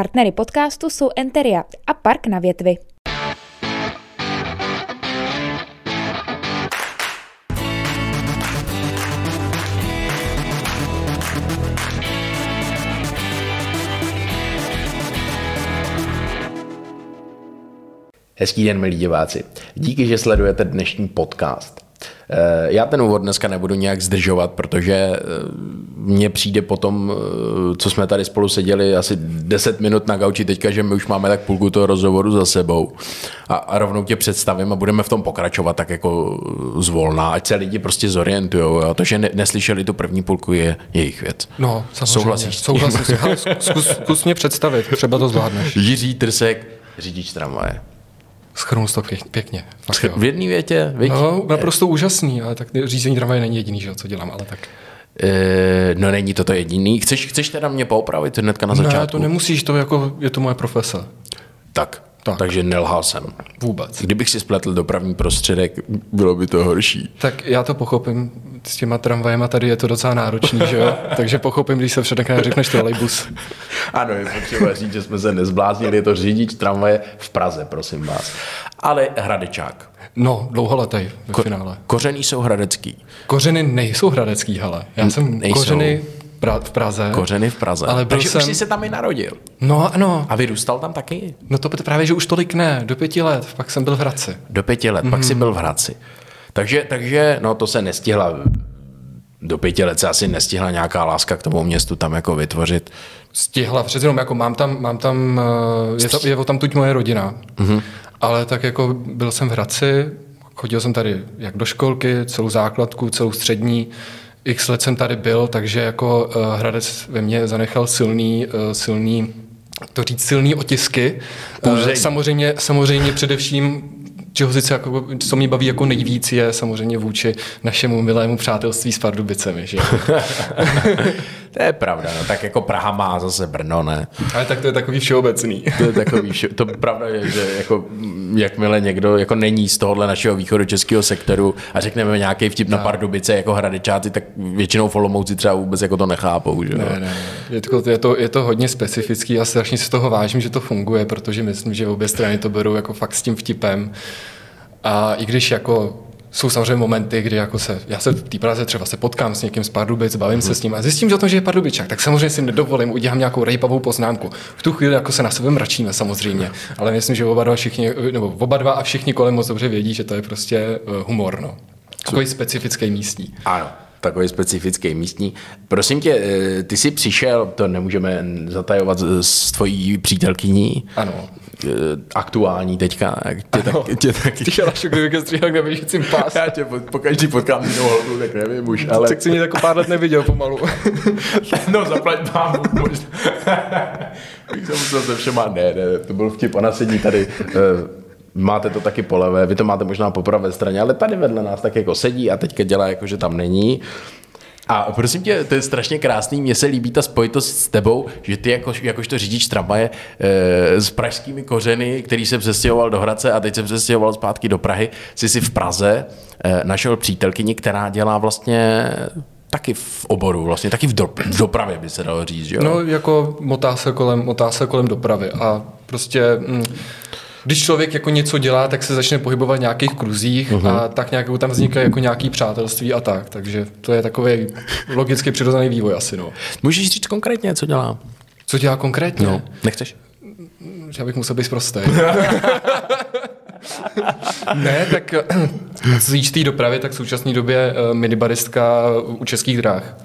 Partnery podcastu jsou Enteria a Park na větvi. Hezký den, milí diváci. Díky, že sledujete dnešní podcast. Eh, já ten úvod dneska nebudu nějak zdržovat, protože eh, mně přijde potom, eh, co jsme tady spolu seděli asi 10 minut na gauči teďka, že my už máme tak půlku toho rozhovoru za sebou a, a rovnou tě představím a budeme v tom pokračovat tak jako zvolná, ať se lidi prostě zorientují. A to, že ne, neslyšeli tu první půlku, je jejich věc. No, samozřejmě. Souhlasíš? Souhlasím. Zkus, zkus mě představit, třeba to zvládneš. Jiří Trsek, řidič tramvaje. Schrnul to pěk- pěkně. Fakt jo. V jedné větě, viď? No, naprosto úžasný, ale tak řízení tramvaje není jediný, že, co dělám, ale tak. Eh, no není to to jediný. Chceš, chceš teda mě poopravit hnedka na začátku? Ne, to nemusíš, to jako, je to moje profese. Tak, Tak. takže nelhal jsem. Vůbec. Kdybych si spletl dopravní prostředek, bylo by to horší. Tak já to pochopím, s těma tramvajema tady je to docela náročný, že jo? Takže pochopím, když se všechno řekneš trolejbus. Ano, je potřeba říct, že jsme se nezbláznili, je to řidič tramvaje v Praze, prosím vás. Ale Hradečák. No, dlouholetý ve Ko- finále. Kořený jsou hradecký. Kořeny nejsou hradecký, hele. Já jsem nejsou. kořeny pra- v Praze. Kořeny v Praze. Ale byl Takže jsem... už jsi se tam i narodil. No ano, A vyrůstal tam taky? no to právě, že už tolik ne, do pěti let, pak jsem byl v Hradci. Do pěti let, mm-hmm. pak Mhm. jsi byl v Hradci. Takže, takže, no to se nestihla, do pěti let se asi nestihla nějaká láska k tomu městu tam jako vytvořit. Stihla, přece jenom jako mám tam, mám tam eh, je, to, je tam tuď moje rodina, mm-hmm. ale tak jako byl jsem v Hradci, chodil jsem tady jak do školky, celou základku, celou střední, x let jsem tady byl, takže jako uh, Hradec ve mně zanechal silný, uh, silný to říct silný otisky. Uh, Půzení. samozřejmě, samozřejmě především čeho sice jako, co mě baví jako nejvíc je samozřejmě vůči našemu milému přátelství s Pardubicemi, že? To je pravda, no tak jako Praha má zase Brno, ne? Ale tak to je takový všeobecný. To je takový, vše- to pravda je, že jako, jakmile někdo jako není z tohohle našeho východočeského sektoru a řekneme nějaký vtip na Pardubice jako hradečáci, tak většinou folomouci třeba vůbec jako to nechápou, že? Ne, ne, je to, je, to, je to hodně specifický a strašně si toho vážím, že to funguje, protože myslím, že obě strany to berou jako fakt s tím vtipem. A i když jako jsou samozřejmě momenty, kdy jako se, já se v té Praze třeba se potkám s někým z Pardubic, bavím se s ním a zjistím, že o tom, že je Pardubičák, tak samozřejmě si nedovolím, udělám nějakou rejpavou poznámku. V tu chvíli jako se na sebe mračíme samozřejmě, ale myslím, že oba dva, všichni, nebo oba dva a všichni kolem moc dobře vědí, že to je prostě eh, humor, no. Takový specifický místní. Ano, takový specifický místní. Prosím tě, eh, ty jsi přišel, to nemůžeme zatajovat s- s tvojí přítelkyní, Ano. Eh, aktuální teďka. Tě, tak, tě tak, Ty šalašu, kdyby ke stříhal na běžícím pás. já tě po, po každý potkám jinou holku, tak nevím už, ale... Tak si mě jako pár let neviděl pomalu. No, zaplať mám možná. Bych se musel se všema, ne, ne, to byl vtip, ona sedí tady, eh, máte to taky po levé, vy to máte možná po pravé straně, ale tady vedle nás tak jako sedí a teďka dělá jako, že tam není. A prosím tě, to je strašně krásný, mně se líbí ta spojitost s tebou, že ty jako, jakožto řidič tramvaje e, s pražskými kořeny, který se přestěhoval do Hradce a teď se přestěhoval zpátky do Prahy, jsi si v Praze e, našel přítelkyni, která dělá vlastně taky v oboru, vlastně taky v, do, v dopravě by se dalo říct, jo? No, jako motá se kolem, motá se kolem dopravy a prostě... Mm, když člověk jako něco dělá, tak se začne pohybovat v nějakých kruzích uh-huh. a tak nějak tam vznikají jako nějaký přátelství a tak. Takže to je takový logicky přirozený vývoj asi. No. Můžeš říct konkrétně, co dělá? Co dělá konkrétně? No. Nechceš? Já bych musel být prostý. ne, tak z té dopravy, tak v současné době eh, minibaristka u českých dráh.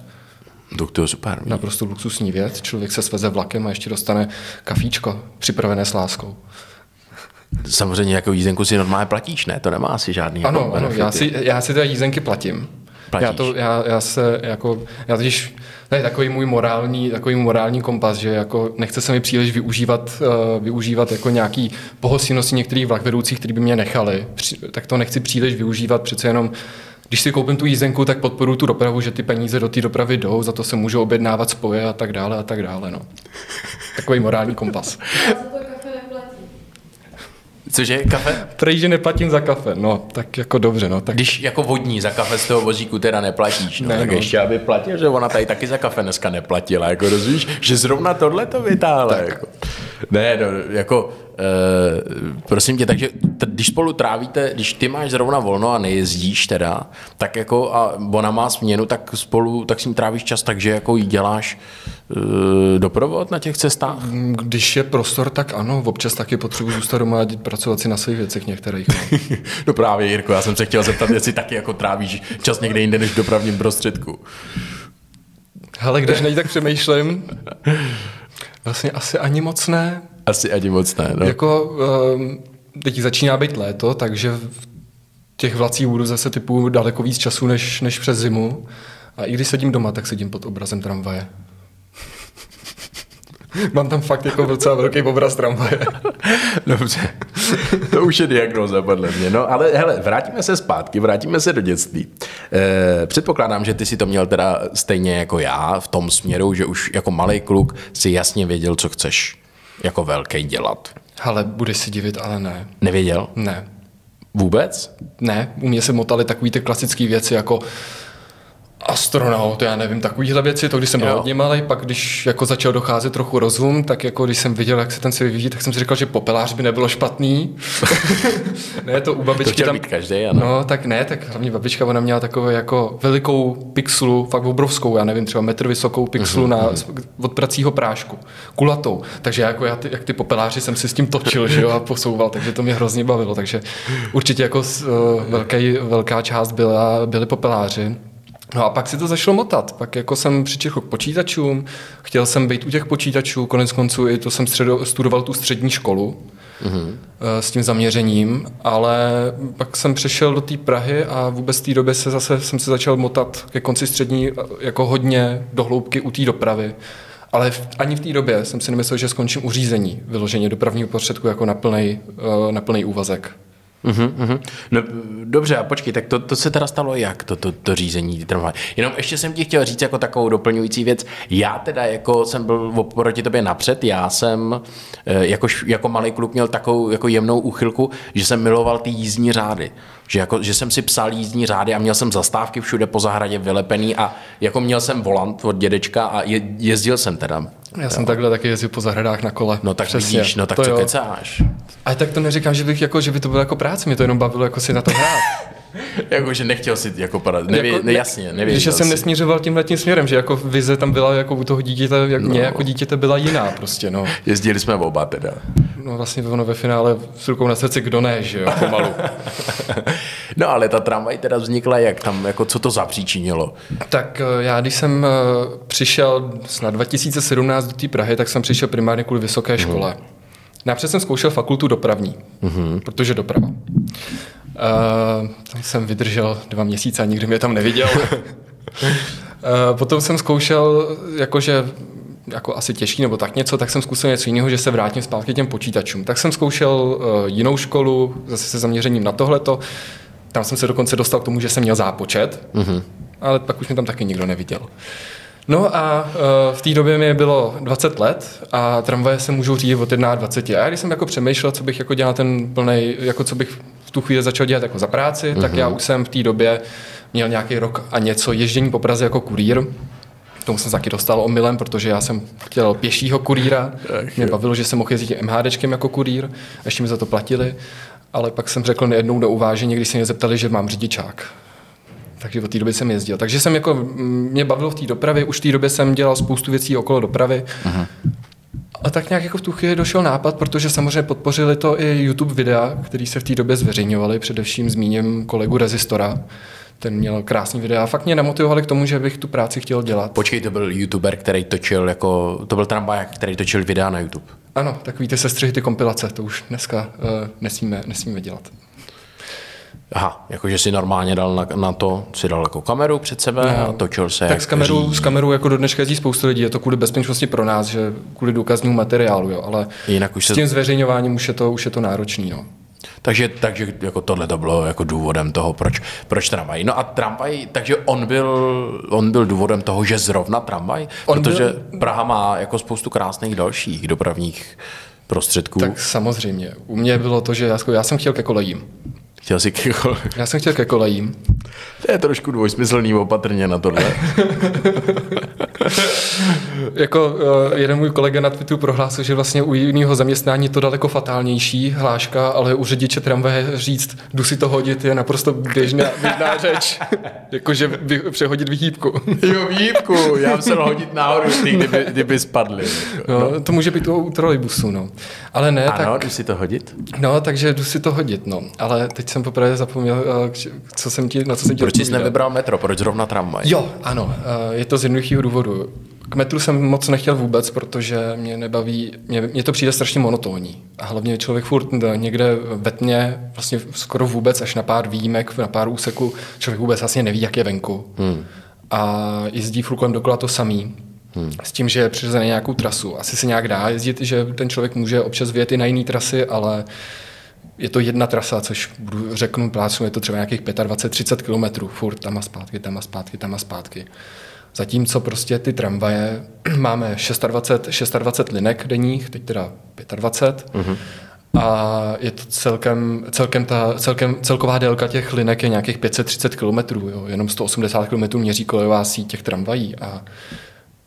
Tak to je super. Naprosto luxusní věc. Člověk se sveze vlakem a ještě dostane kafíčko připravené s láskou. Samozřejmě jako jízdenku si normálně platíš, ne? To nemá asi žádný jako Ano, ano benefity. já, si, já si ty jízdenky platím. Platíš. Já, to, já, já, se jako, já totiž, to je takový můj morální, takový můj morální kompas, že jako nechce se mi příliš využívat, uh, využívat jako nějaký pohostinnosti některých vlakvedoucích, který by mě nechali, Při, tak to nechci příliš využívat, přece jenom když si koupím tu jízdenku, tak podporuji tu dopravu, že ty peníze do té dopravy jdou, za to se můžou objednávat spoje a tak dále a tak dále. No. Takový morální kompas. Cože, kafe? Prej, že neplatím za kafe, no, tak jako dobře, no, tak Když jako vodní za kafe z toho vozíku teda neplatíš, no, Ne, tak no. ještě aby platil, že ona tady taky za kafe dneska neplatila, jako rozvíš, že zrovna tohle to vytáhla. Jako. Ne, no, jako, e, prosím tě, takže t- když spolu trávíte, když ty máš zrovna volno a nejezdíš teda, tak jako a ona má směnu, tak spolu, tak s ní trávíš čas, takže jako jí děláš e, doprovod na těch cestách? Když je prostor, tak ano, občas taky potřebuji zůstat doma a pracovat si na svých věcech některých. No. no právě, Jirko, já jsem se chtěl zeptat, jestli taky jako trávíš čas někde jinde než v dopravním prostředku. Hele, když nej tak přemýšlím, vlastně asi ani moc ne. Asi ani moc ne, no. Jako, um, teď začíná být léto, takže v těch vlacích budu zase typu daleko víc času než, než přes zimu. A i když sedím doma, tak sedím pod obrazem tramvaje. Mám tam fakt jako docela velký obraz tramvaje. Dobře, to už je diagnoza podle mě. No ale hele, vrátíme se zpátky, vrátíme se do dětství. E, předpokládám, že ty si to měl teda stejně jako já v tom směru, že už jako malý kluk si jasně věděl, co chceš jako velký dělat. Ale budeš si divit, ale ne. Nevěděl? Ne. Vůbec? Ne, u mě se motaly takové ty klasické věci jako astronaut, já nevím, takovýhle věci, to když jsem byl hodně malý, pak když jako začal docházet trochu rozum, tak jako když jsem viděl, jak se ten svět vyvíjí, tak jsem si říkal, že popelář by nebylo špatný. ne, to u babičky to tam... být každý, ano. No, tak ne, tak hlavně babička, ona měla takovou jako velikou pixelu, fakt obrovskou, já nevím, třeba metr vysokou pixelu uh-huh. na, od pracího prášku, kulatou. Takže jako já, ty, jak ty popeláři jsem si s tím točil, že jo, a posouval, takže to mě hrozně bavilo. Takže určitě jako uh, velký, velká část byla, byli popeláři. No a pak si to začalo motat. Pak jako jsem přičetl k počítačům, chtěl jsem být u těch počítačů, konec konců i to jsem středo, studoval tu střední školu mm-hmm. s tím zaměřením, ale pak jsem přešel do té Prahy a vůbec v té době se zase jsem se začal motat ke konci střední jako hodně do hloubky u té dopravy. Ale v, ani v té době jsem si nemyslel, že skončím u řízení vyloženě dopravního prostředku jako na plný, eh, na plný úvazek. Uh-huh, uh-huh. No, dobře, a počkej, tak to, to se teda stalo jak, to, to, to řízení tramvaje? Jenom ještě jsem ti chtěl říct jako takovou doplňující věc. Já teda jako jsem byl oproti tobě napřed, já jsem jako, jako malý kluk měl takovou jako jemnou úchylku, že jsem miloval ty jízdní řády. Že, jako, že jsem si psal jízdní řády a měl jsem zastávky všude po zahradě vylepený a jako měl jsem volant od dědečka a je, jezdil jsem teda. Já jsem jo. takhle taky jezdil po zahradách na kole. No tak Přesně. vidíš, no tak to co jo. kecáš? A tak to neříkám, že, bych, jako, že by to bylo jako práce, mě to jenom bavilo jako si na to hrát. jako, že nechtěl si jako padat, nevě, jako, ne, jasně, nevěděl Když jsem nesmířoval tímhle tím směrem, že jako vize tam byla jako u toho dítěte, jak no. mě jako dítěte byla jiná prostě, no. Jezdili jsme oba teda. No vlastně ono ve finále s rukou na srdci, kdo ne, že jo, pomalu. no ale ta tramvaj teda vznikla jak tam, jako co to zapříčinilo? Tak eh, já, když jsem eh, přišel na 2017 do té Prahy, tak jsem přišel primárně kvůli vysoké mhm. škole. Hmm. Napřed jsem zkoušel fakultu dopravní, mm-hmm. protože doprava. Uh, tam jsem vydržel dva měsíce a nikdy mě tam neviděl. uh, potom jsem zkoušel, jakože jako asi těžký nebo tak něco, tak jsem zkusil něco jiného, že se vrátím zpátky těm počítačům. Tak jsem zkoušel uh, jinou školu, zase se zaměřením na tohleto. Tam jsem se dokonce dostal k tomu, že jsem měl zápočet, mm-hmm. ale pak už mě tam taky nikdo neviděl. No a uh, v té době mi bylo 20 let a tramvaje se můžou řídit od 21. A já když jsem jako přemýšlel, co bych jako dělal ten plný, jako co bych v tu chvíli začal dělat jako za práci, mm-hmm. tak já už jsem v té době měl nějaký rok a něco ježdění po Praze jako kurýr. K tomu jsem taky dostal omylem, protože já jsem chtěl pěšího kurýra. Mě bavilo, že jsem mohl jezdit MHDčkem jako kurýr, ještě mi za to platili. Ale pak jsem řekl nejednou do uvážení, když se mě zeptali, že mám řidičák takže od té doby jsem jezdil. Takže jsem jako, mě bavilo v té dopravě, už v té době jsem dělal spoustu věcí okolo dopravy. Uh-huh. A tak nějak jako v tu chvíli došel nápad, protože samozřejmě podpořili to i YouTube videa, který se v té době zveřejňovali, především zmíním kolegu Rezistora. Ten měl krásný videa a fakt mě namotivovali k tomu, že bych tu práci chtěl dělat. Počkej, to byl youtuber, který točil jako, to byl tramvaj, který točil videa na YouTube. Ano, takový ty sestřihy, ty kompilace, to už dneska uh, nesmíme, nesmíme dělat. Aha, jakože si normálně dal na, na to, si dal jako kameru před sebe no. a točil se. Tak s kamerou, s kamerou jako do dneška jezdí spoustu lidí, je to kvůli bezpečnosti pro nás, že kvůli důkaznímu materiálu, jo, ale Jinak už s tím se... zveřejňováním už je to, už je to náročný. No. Takže, takže jako tohle to bylo jako důvodem toho, proč, proč tramvaj. No a tramvaj, takže on byl, on byl důvodem toho, že zrovna tramvaj, on protože byl... Praha má jako spoustu krásných dalších dopravních prostředků. Tak samozřejmě. U mě bylo to, že já, já jsem chtěl ke kolejím. Chtěl jsi ke kole... Já jsem chtěl ke kolejím. To je trošku dvojsmyslný opatrně na tohle. jako uh, jeden můj kolega na Twitteru prohlásil, že vlastně u jiného zaměstnání je to daleko fatálnější hláška, ale u řidiče tramvaje říct, jdu si to hodit, je naprosto běžná, běžná řeč. Jakože vy, přehodit vyhýbku. jo, výhybku, já musel hodit nahoru, ty, kdyby, kdyby spadly. No, to může být u trolejbusu, no. Ale ne, Ano, tak... jdu si to hodit? No, takže jdu si to hodit, no. Ale teď jsem poprvé zapomněl, uh, co jsem ti, na co jsem ti Proč jsi nevybral metro, proč zrovna tramvaj? Jo, ano, eh, je to z jednoduchého důvodu. K metru jsem moc nechtěl vůbec, protože mě nebaví, mě, mě to přijde strašně monotónní. A hlavně člověk furt někde ve tmě, vlastně skoro vůbec, až na pár výjimek, na pár úseků, člověk vůbec vlastně neví, jak je venku. Hmm. A jezdí furt kolem dokola to samý. Hmm. S tím, že je přirozený nějakou trasu. Asi se nějak dá jezdit, že ten člověk může občas vyjet i na jiné trasy, ale je to jedna trasa, což budu řeknu plácnu, je to třeba nějakých 25-30 kilometrů, furt tam a zpátky, tam a zpátky, tam a zpátky. Zatímco prostě ty tramvaje máme 26, 26 linek denních, teď teda 25, mm-hmm. a je to celkem, celkem, ta, celkem, celková délka těch linek je nějakých 530 km, jo, jenom 180 km měří kolejová síť těch tramvají a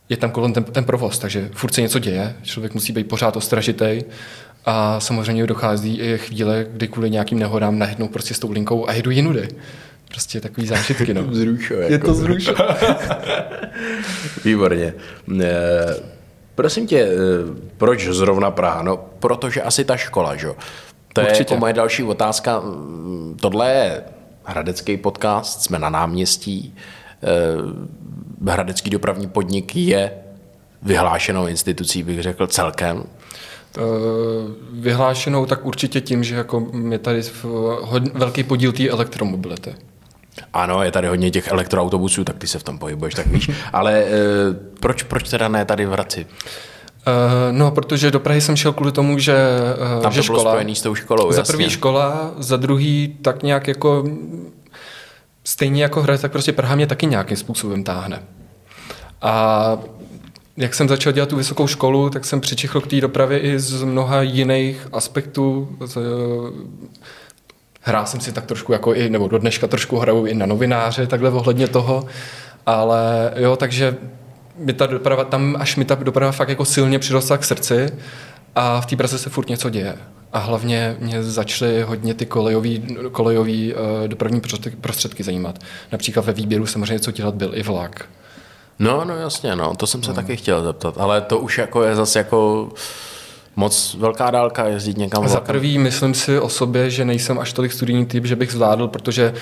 je tam kolem ten, ten provoz, takže furt se něco děje, člověk musí být pořád ostražitej a samozřejmě dochází i chvíle, kdy kvůli nějakým nehodám najednou prostě s tou linkou a jedu jinudy. Prostě takový zážitky, no. Vzrušo, jako. Je to zrušo. Výborně. E, prosím tě, e, proč zrovna Praha? No, protože asi ta škola, že? To je Určitě. jako moje další otázka. Mm, Tohle je hradecký podcast, jsme na náměstí. E, Hradecký dopravní podnik je vyhlášenou institucí, bych řekl, celkem. Eh, Vyhlášenou tak určitě tím, že jako je tady v- hod- velký podíl té elektromobility. Ano, je tady hodně těch elektroautobusů, tak ty se v tom pohybuješ, tak víš. Ale e, proč, proč teda ne tady v Hradci? Eh, No, protože do Prahy jsem šel kvůli tomu, že, Tam že to bylo škola, spojený s tou školou, Za jasně. prvý škola, za druhý tak nějak jako stejně jako Hradec, tak prostě Praha mě taky nějakým způsobem táhne. A jak jsem začal dělat tu vysokou školu, tak jsem přičichl k té dopravě i z mnoha jiných aspektů. Z, hrál jsem si tak trošku jako i, nebo do dneška trošku hraju i na novináře, takhle ohledně toho. Ale jo, takže mi ta doprava, tam až mi ta doprava fakt jako silně přirostla k srdci a v té Praze se furt něco děje. A hlavně mě začaly hodně ty kolejový, kolejový uh, dopravní prostředky zajímat. Například ve výběru samozřejmě co dělat byl i vlak. No, no jasně, no, to jsem se no. taky chtěl zeptat, ale to už jako je zase jako moc velká dálka jezdit někam Za prvý myslím si o sobě, že nejsem až tolik studijní typ, že bych zvládl, protože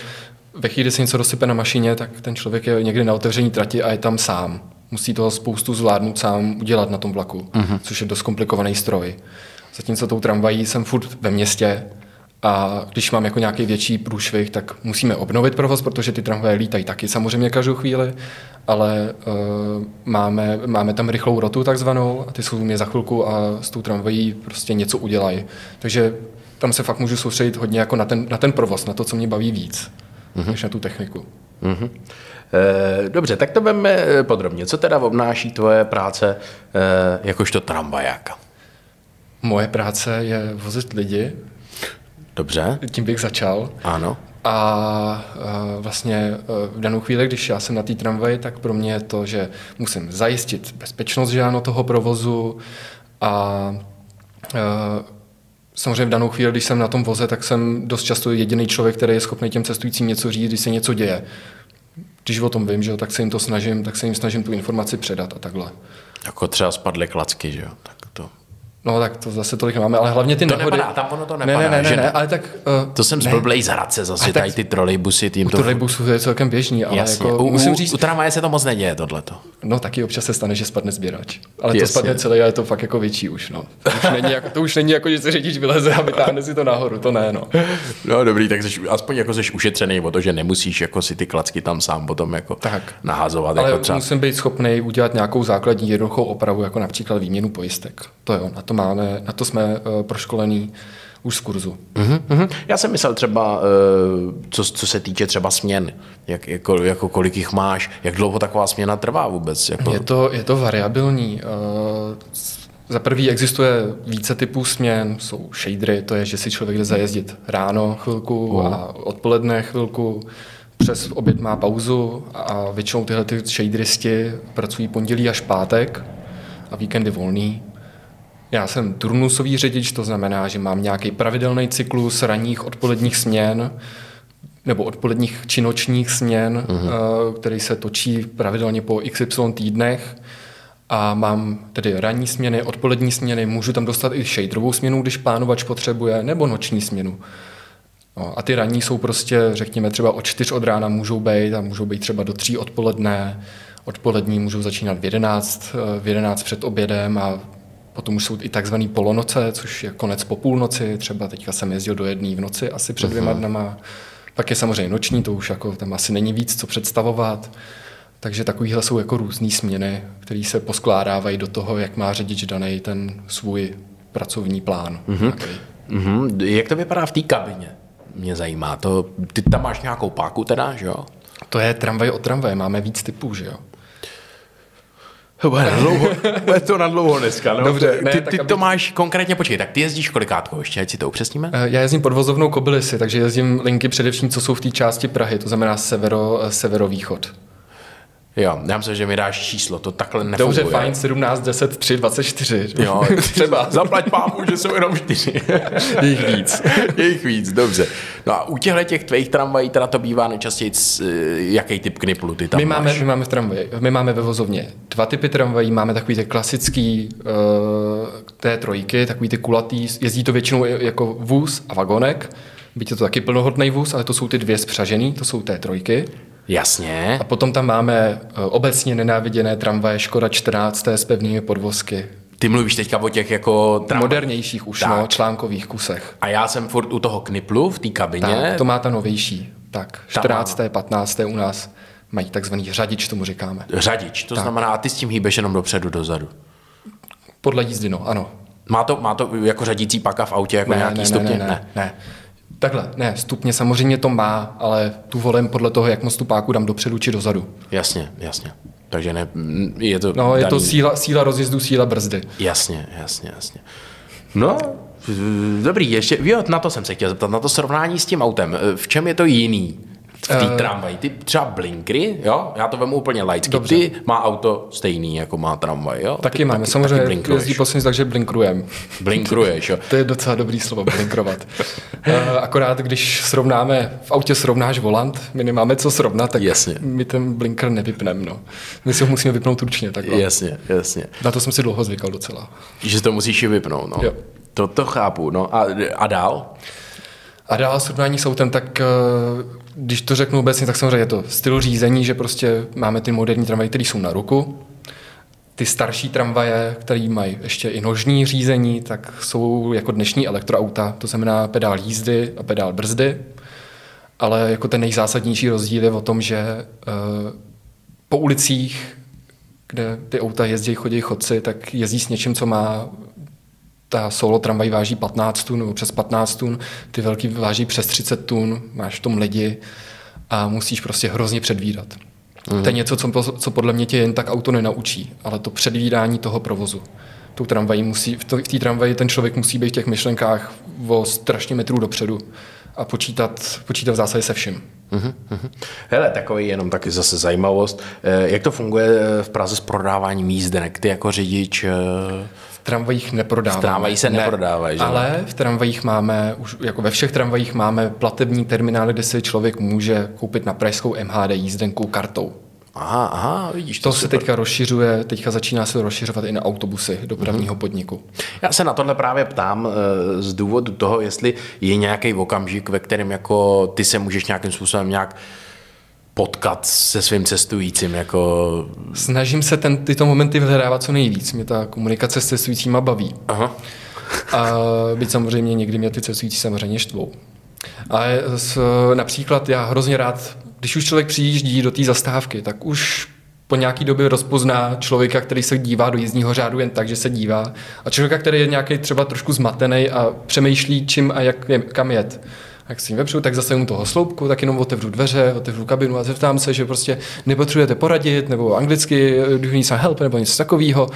ve chvíli, kdy se něco dosype na mašině, tak ten člověk je někdy na otevření trati a je tam sám. Musí toho spoustu zvládnout sám udělat na tom vlaku, uh-huh. což je dost komplikovaný stroj. Zatímco tou tramvají jsem furt ve městě a když mám jako nějaký větší průšvih, tak musíme obnovit provoz, protože ty tramvaje lítají taky samozřejmě každou chvíli, ale uh, máme, máme tam rychlou rotu takzvanou a ty jsou mě za chvilku a s tou tramvají prostě něco udělají. Takže tam se fakt můžu soustředit hodně jako na ten, na ten provoz, na to, co mě baví víc, uh-huh. než na tu techniku. Mhm. E, dobře, tak to veme eh, podrobně. Co teda obnáší tvoje práce e, jakožto tramvajáka? Moje práce je vozit lidi, Dobře, tím bych začal. ano. A, a vlastně a v danou chvíli, když já jsem na té tramvaji, tak pro mě je to, že musím zajistit bezpečnost že ano, toho provozu a, a samozřejmě v danou chvíli, když jsem na tom voze, tak jsem dost často jediný člověk, který je schopný těm cestujícím něco říct, když se něco děje. Když o tom vím, že jo, tak se jim to snažím, tak se jim snažím tu informaci předat a takhle. Jako třeba spadly klacky, že jo? Tak. No tak to zase tolik nemáme, ale hlavně ty To nehody... nepadá, tam ono to ne, nepadá, ne, ne, že ne, ne? ne, ale tak... Uh, To jsem zblblej z Hradce zase, Ale tady ty trolejbusy, tím U to... trolejbusů je celkem běžný, ale Jasně, jako u, musím říct, u tramvaje se to moc neděje, tohleto. No taky občas se stane, že spadne sběrač. Ale to Jasně. spadne celé a je to fakt jako větší už, no. To už není jako, to už není jako že se řidič vyleze a vytáhne si to nahoru, to ne, no. No dobrý, tak jsi, aspoň jako jsi ušetřený o to, že nemusíš jako si ty klacky tam sám potom jako Tak. nahazovat. Ale jako třeba. musím být schopný udělat nějakou základní jednoduchou opravu, jako například výměnu pojistek. To jo, na to máme, na to jsme uh, proškolení už z kurzu. Mhm, mhm. Já jsem myslel třeba, eh, co, co se týče třeba směn, jak, jako, jako kolik jich máš, jak dlouho taková směna trvá vůbec. Jako, Je to, je to variabilní. Uh, za prvý existuje více typů směn, jsou shadery, to je, že si člověk jde zajezdit ráno chvilku a odpoledne chvilku. přes oběd má pauzu a většinou tyhle ty shaderisti pracují pondělí až pátek a víkendy volný. Já jsem turnusový řidič, to znamená, že mám nějaký pravidelný cyklus ranních odpoledních směn nebo odpoledních či nočních směn, mm-hmm. který se točí pravidelně po XY týdnech a mám tedy ranní směny, odpolední směny, můžu tam dostat i shaderovou směnu, když plánovač potřebuje, nebo noční směnu. No, a ty ranní jsou prostě, řekněme, třeba od čtyř od rána můžou být a můžou být třeba do tří odpoledne. Odpolední můžou začínat v 11, eh, v 11 před obědem a potom už jsou i takzvaný polonoce, což je konec po půlnoci. Třeba teďka jsem jezdil do jedné v noci asi před dvěma mhm. dnama. Pak je samozřejmě noční, to už jako tam asi není víc co představovat. Takže takovýhle jsou jako různé směny, které se poskládávají do toho, jak má řidič daný ten svůj pracovní plán. Mm-hmm. Mm-hmm. Jak to vypadá v té kabině? Mě zajímá. To, ty tam máš nějakou páku teda, že jo? To je tramvaj od tramvaje, máme víc typů, že jo? Bude, na dlouho, bude to na dlouho dneska. No. Dobře, ne, ty, ty aby... to máš konkrétně, počkej, tak ty jezdíš kolikátko ještě, ať si to upřesníme? Eh, já jezdím podvozovnou Kobylisy, takže jezdím linky především, co jsou v té části Prahy, to znamená severo, eh, severovýchod. Jo, já myslím, že mi dáš číslo, to takhle nefunguje. Dobře, fajn, 17, 10, 3, 24. Jo, třeba. Zaplať pámu, že jsou jenom čtyři. Jejich víc. Jejich víc, dobře. No a u těchto těch tvých tramvají teda to bývá nejčastěji, eh, jaký typ kniplu ty tam my máš? máme, my máme v tramvaji, my máme ve vozovně dva typy tramvají, máme takový ty klasický uh, té trojky, takový ty kulatý, jezdí to většinou jako vůz a vagonek, byť je to taky plnohodný vůz, ale to jsou ty dvě spřažený, to jsou té trojky. Jasně. A potom tam máme eh, obecně nenáviděné tramvaje Škoda 14 s pevnými podvozky. Ty mluvíš teďka o těch jako... Tramvaj. Modernějších už, no, tak. no, článkových kusech. A já jsem furt u toho kniplu v té kabině. Tak, to má ta novější. Tak, 14. 15. u nás mají takzvaný řadič, tomu říkáme. Řadič, to tak. znamená, a ty s tím hýbeš jenom dopředu, dozadu. Podle jízdy, no, ano. Má to, má to jako řadící paka v autě, jako ne, nějaký ne, stupně? Ne, ne, ne, ne. Takhle, ne, stupně samozřejmě to má, ale tu volím podle toho, jak moc tu páku dám dopředu či dozadu. Jasně, jasně. Takže ne, je to... No, daný... je to síla, síla rozjezdu, síla brzdy. Jasně, jasně, jasně. No, dobrý, ještě, jo, na to jsem se chtěl zeptat, na to srovnání s tím autem. V čem je to jiný? V té uh, tramvaji. Ty třeba blinkry, jo? Já to vemu úplně laicky. Dobře. Ty má auto stejný, jako má tramvaj, jo? Taky ty, máme, taky, samozřejmě taky jezdí poslední, takže blinkrujem. Blinkruješ, jo? to je docela dobrý slovo, blinkrovat. uh, akorát, když srovnáme, v autě srovnáš volant, my nemáme co srovnat, tak jasně. my ten blinker nevypneme, no. My si ho musíme vypnout ručně, takhle. Jasně, jasně. Na to jsem si dlouho zvykal docela. Že to musíš i vypnout, no. Jo. To, to chápu, no. A, a dál? A dál srovnání s autem, tak uh, když to řeknu obecně, tak samozřejmě je to styl řízení, že prostě máme ty moderní tramvaje, které jsou na ruku. Ty starší tramvaje, které mají ještě i nožní řízení, tak jsou jako dnešní elektroauta, to znamená pedál jízdy a pedál brzdy. Ale jako ten nejzásadnější rozdíl je o tom, že uh, po ulicích, kde ty auta jezdí, chodí chodci, tak jezdí s něčím, co má ta solo tramvaj váží 15 tun nebo přes 15 tun, ty velký váží přes 30 tun, máš v tom lidi a musíš prostě hrozně předvídat. Mm. To je něco, co, co podle mě tě jen tak auto nenaučí, ale to předvídání toho provozu. Tou tramvají musí, v té tramvaji ten člověk musí být v těch myšlenkách o strašně metrů dopředu a počítat, počítat v zásadě se vším. Mm-hmm. Hele, takový jenom taky zase zajímavost. Eh, jak to funguje eh, v Praze s prodáváním jízdenek? Ty jako řidič eh, tramvajích neprodáváme. V tramvajích se ne, neprodávají, že? Ale v tramvajích máme, už jako ve všech tramvajích máme platební terminály, kde si člověk může koupit na pražskou MHD jízdenku kartou. Aha, aha, vidíš. To, to se super. teďka rozšiřuje, teďka začíná se rozšiřovat i na autobusy dopravního mm-hmm. podniku. Já se na tohle právě ptám eh, z důvodu toho, jestli je nějaký okamžik, ve kterém jako ty se můžeš nějakým způsobem nějak potkat se svým cestujícím? Jako... Snažím se ten, tyto momenty vyhledávat co nejvíc. Mě ta komunikace s cestujícíma baví. Aha. A byť samozřejmě někdy mě ty cestující samozřejmě štvou. Ale s, například já hrozně rád, když už člověk přijíždí do té zastávky, tak už po nějaký době rozpozná člověka, který se dívá do jízdního řádu jen tak, že se dívá. A člověka, který je nějaký třeba trošku zmatený a přemýšlí, čím a jak, kam jet jak s tím vepřu, tak zase toho sloupku, tak jenom otevřu dveře, otevřu kabinu a zeptám se, že prostě nepotřebujete poradit, nebo anglicky, do you need some help, nebo něco takového.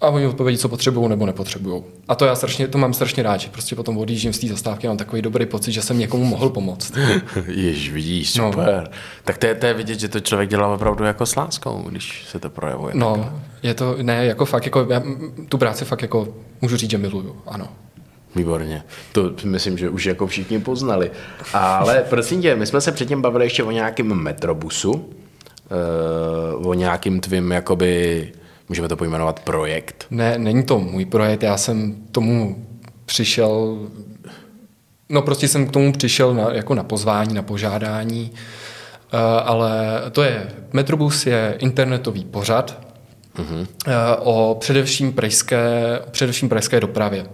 a oni odpovědí, co potřebují nebo nepotřebují. A to já strašně, to mám strašně rád, že prostě potom odjíždím z té zastávky a mám takový dobrý pocit, že jsem někomu mohl pomoct. Jež vidíš, super. No. Tak to je, to je vidět, že to člověk dělá opravdu jako s láskou, když se to projevuje. No, takhle. je to, ne, jako fakt, jako, já tu práci fakt jako můžu říct, že miluju, ano. Výborně. To myslím, že už jako všichni poznali. Ale prosím tě, my jsme se předtím bavili ještě o nějakém metrobusu, eh, o nějakým tvým, jakoby, můžeme to pojmenovat projekt. Ne, není to můj projekt, já jsem tomu přišel, no prostě jsem k tomu přišel na, jako na pozvání, na požádání, uh, ale to je, Metrobus je internetový pořad uh-huh. uh, o především pražské, především pražské dopravě.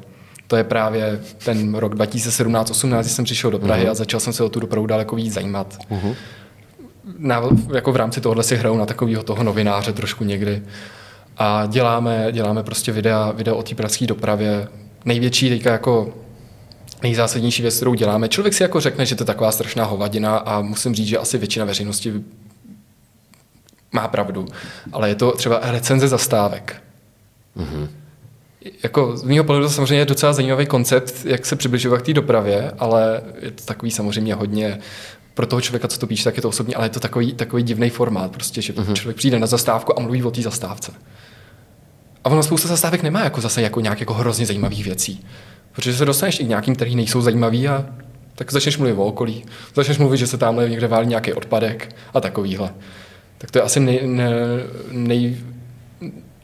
To je právě ten rok 2017-18, kdy jsem přišel do Prahy uh-huh. a začal jsem se o tu dopravu daleko víc zajímat. Uh-huh. Na, jako v rámci tohohle si hraju na takového toho novináře trošku někdy. A děláme, děláme prostě videa, videa o té pražské dopravě. Největší teďka jako nejzásadnější věc, kterou děláme. Člověk si jako řekne, že to je taková strašná hovadina a musím říct, že asi většina veřejnosti má pravdu. Ale je to třeba recenze zastávek. Mm-hmm jako z mého pohledu to samozřejmě je docela zajímavý koncept, jak se přibližovat k té dopravě, ale je to takový samozřejmě hodně pro toho člověka, co to píše, tak je to osobní, ale je to takový, takový divný formát, prostě, že uh-huh. člověk přijde na zastávku a mluví o té zastávce. A ono spousta zastávek nemá jako zase jako nějak jako hrozně zajímavých věcí. Protože se dostaneš i k nějakým, který nejsou zajímavý a tak začneš mluvit o okolí. Začneš mluvit, že se tamhle někde válí nějaký odpadek a takovýhle. Tak to je asi nej, nej, nej,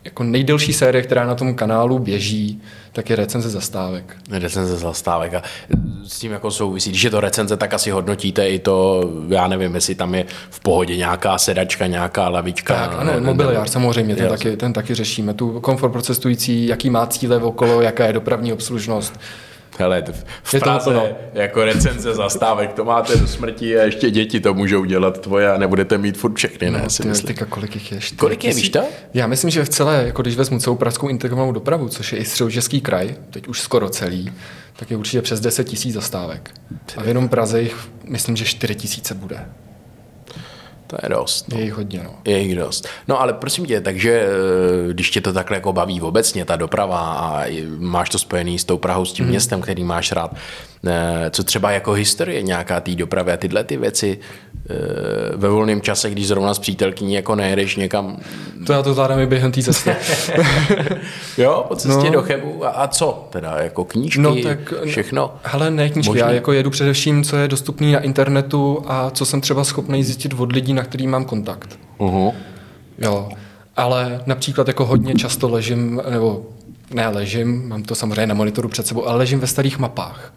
jako nejdelší série, která na tom kanálu běží, tak je recenze zastávek. Recenze zastávek a s tím jako souvisí. Když je to recenze, tak asi hodnotíte i to, já nevím, jestli tam je v pohodě nějaká sedačka, nějaká lavička. Tak, ano, mobiliár samozřejmě, ten taky, ten taky řešíme. Tu komfort pro cestující, jaký má cíle okolo, jaká je dopravní obslužnost. Hele, v je Praze to jako recenze zastávek, to máte do smrti a ještě děti to můžou dělat tvoje a nebudete mít furt všechny, ne? No, si ty, kolik jich je? Čtyři kolik je, víš to? Já myslím, že v celé, jako když vezmu celou pražskou integrovanou dopravu, což je i středočeský kraj, teď už skoro celý, tak je určitě přes 10 tisíc zastávek. A v jenom Praze jich, myslím, že 4 tisíce bude. To je dost. No. Je jich hodně, no. Je jich dost. No ale prosím tě, takže eh, když tě to takhle jako baví obecně, ta doprava a máš to spojený s tou Prahou, s tím mm. městem, který máš rád, co třeba jako historie nějaká té dopravy a tyhle ty věci, Eh, ve volném čase, když zrovna s přítelkyní jako nejedeš někam. To já to zvládám i během té cesty. jo, po cestě no. do Chebu a, a co? Teda jako knížky, no, tak, všechno? Hele, ne knížky, Možný? já jako jedu především, co je dostupné na internetu a co jsem třeba schopný zjistit od lidí, na který mám kontakt. Uh-huh. Jo, ale například jako hodně často ležím, nebo ne ležím, mám to samozřejmě na monitoru před sebou, ale ležím ve starých mapách.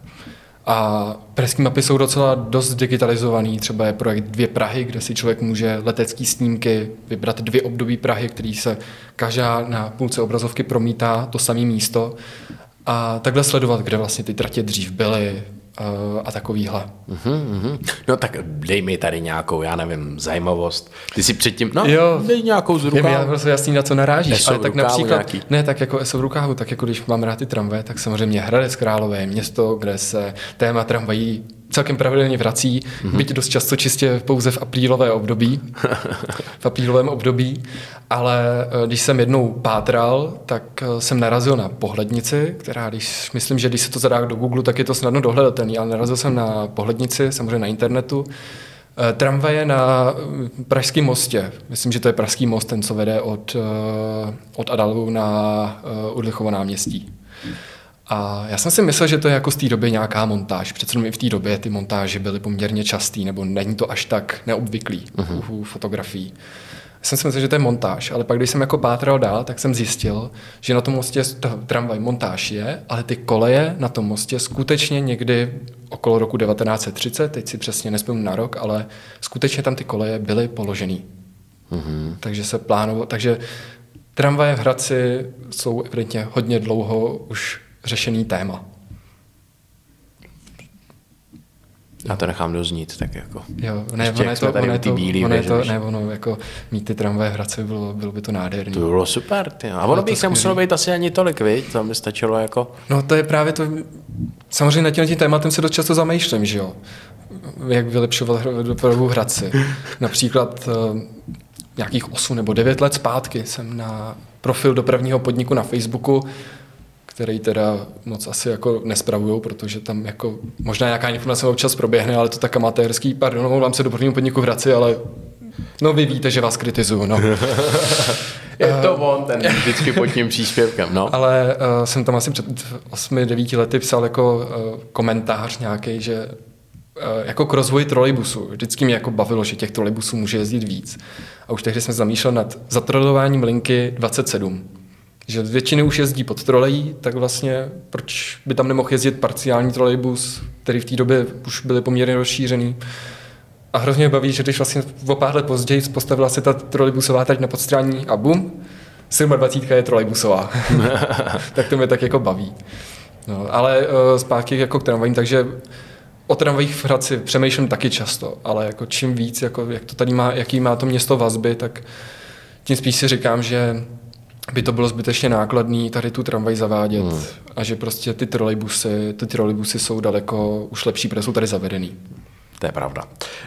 A pražské mapy jsou docela dost digitalizovaný. Třeba je projekt Dvě Prahy, kde si člověk může letecký snímky vybrat dvě období Prahy, který se každá na půlce obrazovky promítá to samé místo a takhle sledovat, kde vlastně ty tratě dřív byly, a takovýhle. Uh-huh, uh-huh. No tak dej mi tady nějakou, já nevím, zajímavost. Ty si předtím, no, jo, dej nějakou z rukávu. Já prostě jasný, na co narážíš, ale tak například, nějaký. ne, tak jako ESO v rukávu, tak jako když mám rád ty tramvaje, tak samozřejmě Hradec Králové, město, kde se téma tramvají celkem pravidelně vrací, mm-hmm. byť dost často čistě pouze v aprílové období, v aprílovém období, ale eh, když jsem jednou pátral, tak eh, jsem narazil na pohlednici, která, když, myslím, že když se to zadá do Google, tak je to snadno dohledatelný, ale narazil jsem na pohlednici, samozřejmě na internetu, eh, Tramvaje na Pražském mostě. Myslím, že to je Pražský most, ten, co vede od, od Adalu na Udlichovo náměstí. A já jsem si myslel, že to je jako z té doby nějaká montáž. Přece i v té době ty montáže byly poměrně častý, nebo není to až tak neobvyklý uh-huh. u fotografií. Já jsem si myslel, že to je montáž, ale pak, když jsem jako pátral dál, tak jsem zjistil, že na tom mostě tramvaj montáž je, ale ty koleje na tom mostě skutečně někdy okolo roku 1930, teď si přesně nespomínám na rok, ale skutečně tam ty koleje byly položený. Uh-huh. Takže se plánovalo, takže tramvaje v Hradci jsou evidentně hodně dlouho už řešený téma. Já to nechám doznít, tak jako. Jo, ne, ono je to, ono je to, ono je to, ne, ono jako mít ty tramvaje v Hradci bylo, bylo by to nádherné. To bylo super, ty. A ono by jich nemuselo být asi ani tolik, viď? To by stačilo jako... No to je právě to, samozřejmě nad tím, tím tématem se dost často zamýšlím, že jo? Jak vylepšovat dopravu v Hradci. Například uh, nějakých 8 nebo 9 let zpátky jsem na profil dopravního podniku na Facebooku, který teda moc asi jako nespravují, protože tam jako možná nějaká informace občas proběhne, ale to tak amatérský, pardon, vám se dopravnímu podniku v Hradci, ale no vy víte, že vás kritizuju, no. Je to on, ten vždycky pod tím příspěvkem, no. Ale uh, jsem tam asi před 8-9 lety psal jako uh, komentář nějaký, že uh, jako k rozvoji trolejbusu. Vždycky mě jako bavilo, že těch trolejbusů může jezdit víc. A už tehdy jsme zamýšlel nad zatrolováním linky 27. Že většiny už jezdí pod trolejí, tak vlastně proč by tam nemohl jezdit parciální trolejbus, který v té době už byly poměrně rozšířený. A hrozně baví, že když vlastně o pár let později postavila se ta trolejbusová trať na podstrání a bum, 27 je trolejbusová. tak to mě tak jako baví. No, ale uh, zpátky jako k tramvajím, takže o tramvajích v Hradci přemýšlím taky často, ale jako čím víc, jako jak to tady má, jaký má to město vazby, tak tím spíš si říkám, že by to bylo zbytečně nákladný tady tu tramvaj zavádět hmm. a že prostě ty trolejbusy, ty trolejbusy jsou daleko už lepší, protože jsou tady zavedený. To je pravda.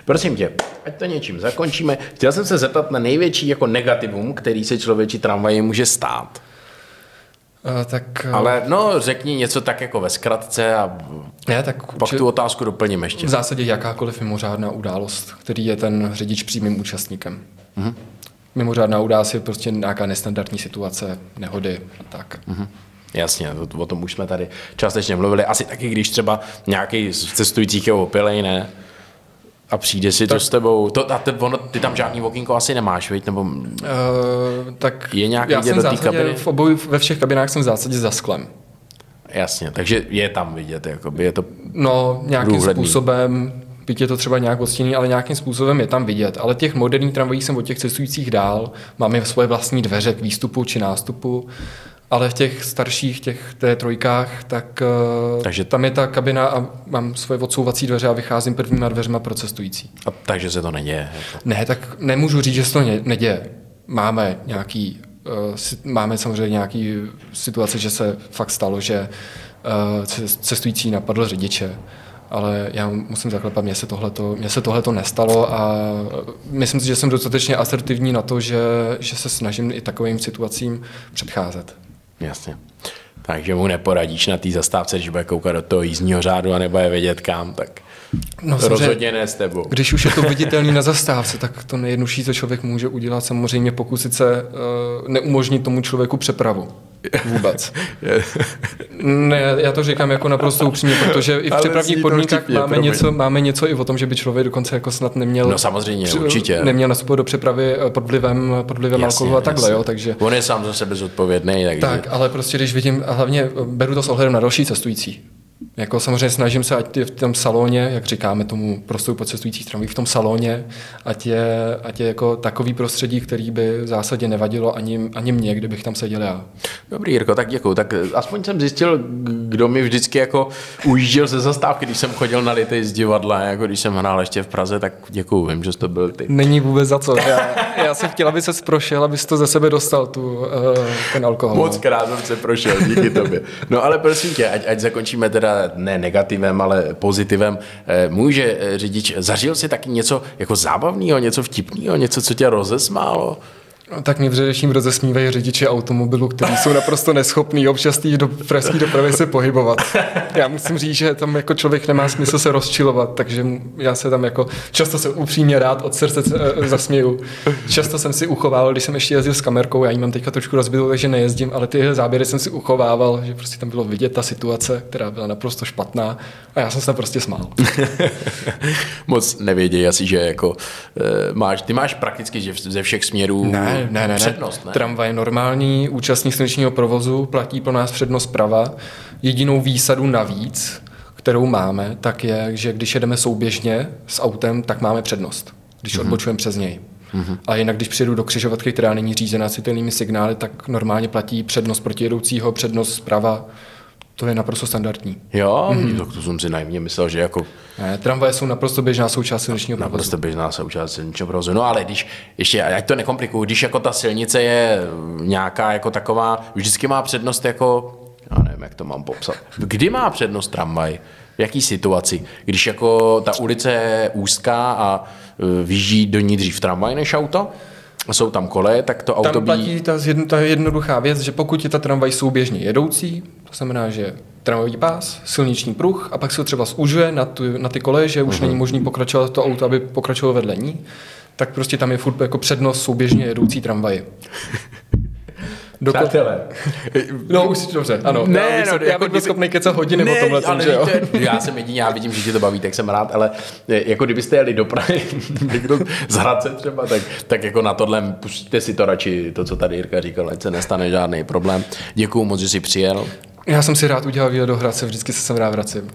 Prosím tě, ať to něčím zakončíme. Chtěl jsem se zeptat na největší jako negativum, který se člověči tramvaji může stát. Uh, tak, uh, Ale no, řekni něco tak jako ve zkratce a ne, tak pak tu otázku doplním ještě. V zásadě jakákoliv mimořádná událost, který je ten řidič přímým účastníkem. Uh-huh. Mimořádná událost je prostě nějaká nestandardní situace, nehody a tak. Uh-huh. Jasně, o tom už jsme tady částečně mluvili. Asi taky, když třeba nějaký z cestujících je opilej, ne? A přijde si tak, to s tebou. To, a ty, ono, ty tam žádný okýnko asi nemáš, viď? Nebo, uh, tak je nějaký já jsem do kabiny? V obou, ve všech kabinách jsem v zásadě za sklem. Jasně, takže je tam vidět, jakoby je to No, nějakým průhledný. způsobem, byť je to třeba nějak odstíněný, ale nějakým způsobem je tam vidět. Ale těch moderních tramvají jsem od těch cestujících dál, máme svoje vlastní dveře k výstupu či nástupu ale v těch starších, těch té trojkách, tak eh, takže tam je ta kabina a mám svoje odsouvací dveře a vycházím prvníma dveřma pro cestující. A takže se to neděje? Jako. Ne, tak nemůžu říct, že se to neděje. Máme nějaký, uh, máme samozřejmě nějaký situace, že se fakt stalo, že uh, cestující napadl řidiče, ale já musím zaklepat, mně se tohleto, mně se tohleto nestalo a myslím si, že jsem dostatečně asertivní na to, že, že se snažím i takovým situacím předcházet. Jasně. Takže mu neporadíš na té zastávce, když bude koukat do toho jízdního řádu a nebude vědět kam, tak no, rozhodně ne s tebou. Když už je to viditelný na zastávce, tak to nejjednodušší, co člověk může udělat, samozřejmě pokusit se uh, neumožnit tomu člověku přepravu. Vůbec. ne, já to říkám jako naprosto upřímně, protože i v přepravních podmínkách máme něco, máme něco i o tom, že by člověk dokonce jako snad neměl... No samozřejmě, při, určitě. Neměl nastupovat do přepravy eh, pod vlivem, pod vlivem jasně, alkoholu a takhle, jasně. jo, takže... On je sám za sebe zodpovědný, takže... Tak, ale prostě když vidím, a hlavně eh, beru to s ohledem na další cestující. Jako samozřejmě snažím se, ať je v tom salóně, jak říkáme tomu prostoru po cestujících tramví, v tom salóně, ať je, ať je jako takový prostředí, který by v zásadě nevadilo ani, ani mě, kdybych tam seděl já. Dobrý, Jirko, tak děkuju. Tak aspoň jsem zjistil, kdo mi vždycky jako ujížděl ze zastávky, když jsem chodil na lity z divadla, jako když jsem hrál ještě v Praze, tak děkuju, vím, že to byl ty. Není vůbec za co. Já, já jsem chtěl, aby se prošel, abys to ze sebe dostal, tu, uh, ten alkohol. Moc krát jsem se prošel, díky tobě. No ale prosím tě, ať, ať zakončíme teda ne negativem, ale pozitivem. Eh, může eh, řidič, zažil si taky něco jako zábavného, něco vtipného, něco, co tě rozesmálo? No, tak mě především rozesmívají řidiči automobilu, kteří jsou naprosto neschopní občas té do pražské dopravy se pohybovat. Já musím říct, že tam jako člověk nemá smysl se rozčilovat, takže já se tam jako často se upřímně rád od srdce e, zasměju. Často jsem si uchovával, když jsem ještě jezdil s kamerkou, já ji mám teďka trošku rozbitou, takže nejezdím, ale ty záběry jsem si uchovával, že prostě tam bylo vidět ta situace, která byla naprosto špatná a já jsem se prostě smál. Moc nevědějí asi, že jako e, máš, ty máš prakticky že ze všech směrů ne, ne, ne, přednost, ne? Tramvaj normální, účastník silničního provozu, platí pro nás přednost prava. Jedinou výsadu navíc, kterou máme, tak je, že když jedeme souběžně s autem, tak máme přednost, když mm-hmm. odbočujeme přes něj. Mm-hmm. A jinak, když přijedu do křižovatky, která není řízená citelnými signály, tak normálně platí přednost protijedoucího, přednost zprava, to je naprosto standardní. Jo, mm-hmm. tak to jsem si naivně myslel, že jako... Ne, tramvaje jsou naprosto běžná součást silničního provozu. Naprosto běžná součást silničního provozu. No ale když, ještě, ať to nekomplikuju, když jako ta silnice je nějaká jako taková, vždycky má přednost jako, já nevím, jak to mám popsat. Kdy má přednost tramvaj? V jaký situaci? Když jako ta ulice je úzká a e, vyjíždí do ní dřív tramvaj než auto? Jsou tam koleje, tak to auto Tam platí ta, jedno, ta jednoduchá věc, že pokud je ta tramvaj souběžně jedoucí, to znamená, že tramvajový pás, silniční pruh a pak se třeba zužuje na, tu, na ty koleje, že už uh-huh. není možný pokračovat to auto, aby pokračovalo vedle ní, tak prostě tam je furt jako přednost souběžně jedoucí tramvaje. Dokud... Přátelé. No už si dobře, ano. Ne, já bych, no, já jako byl schopný kecat hodiny ne, o tomhle, ale že jo? Víte, já jsem jediný, já vidím, že tě to baví, tak jsem rád, ale jako kdybyste jeli do Prahy, někdo z Hradce třeba, tak, tak jako na tohle pustíte si to radši, to, co tady Jirka říkal, ať se nestane žádný problém. Děkuju moc, že jsi přijel. Já jsem si rád udělal výlet do Hradce, vždycky se sem rád vracím.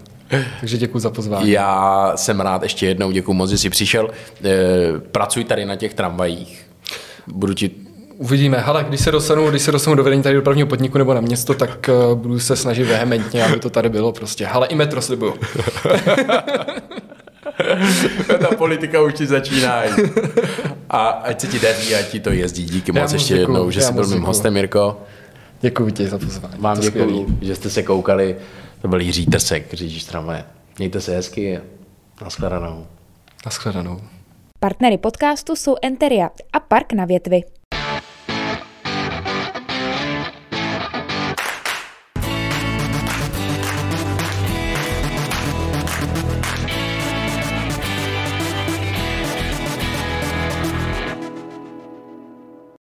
Takže děkuji za pozvání. Já jsem rád ještě jednou, děkuji moc, že jsi přišel. Eh, Pracuj tady na těch tramvajích. Budu ti Uvidíme. Hele, když se dostanu, když se dostanu do vedení tady do prvního podniku nebo na město, tak uh, budu se snažit vehementně, aby to tady bylo prostě. Hele, i metro slibuju. Ta politika už ti začíná. A ať se ti daří, ať ti to jezdí. Díky moc ještě děkuju, jednou, že jsi byl mým hostem, Mirko. Děkuji ti za pozvání. Vám děkuji, že jste se koukali. To byl Jiří Trsek, řidič tramvaje. Mějte se hezky. Naschledanou. Naschledanou. Partnery podcastu jsou Enteria a Park na větvi.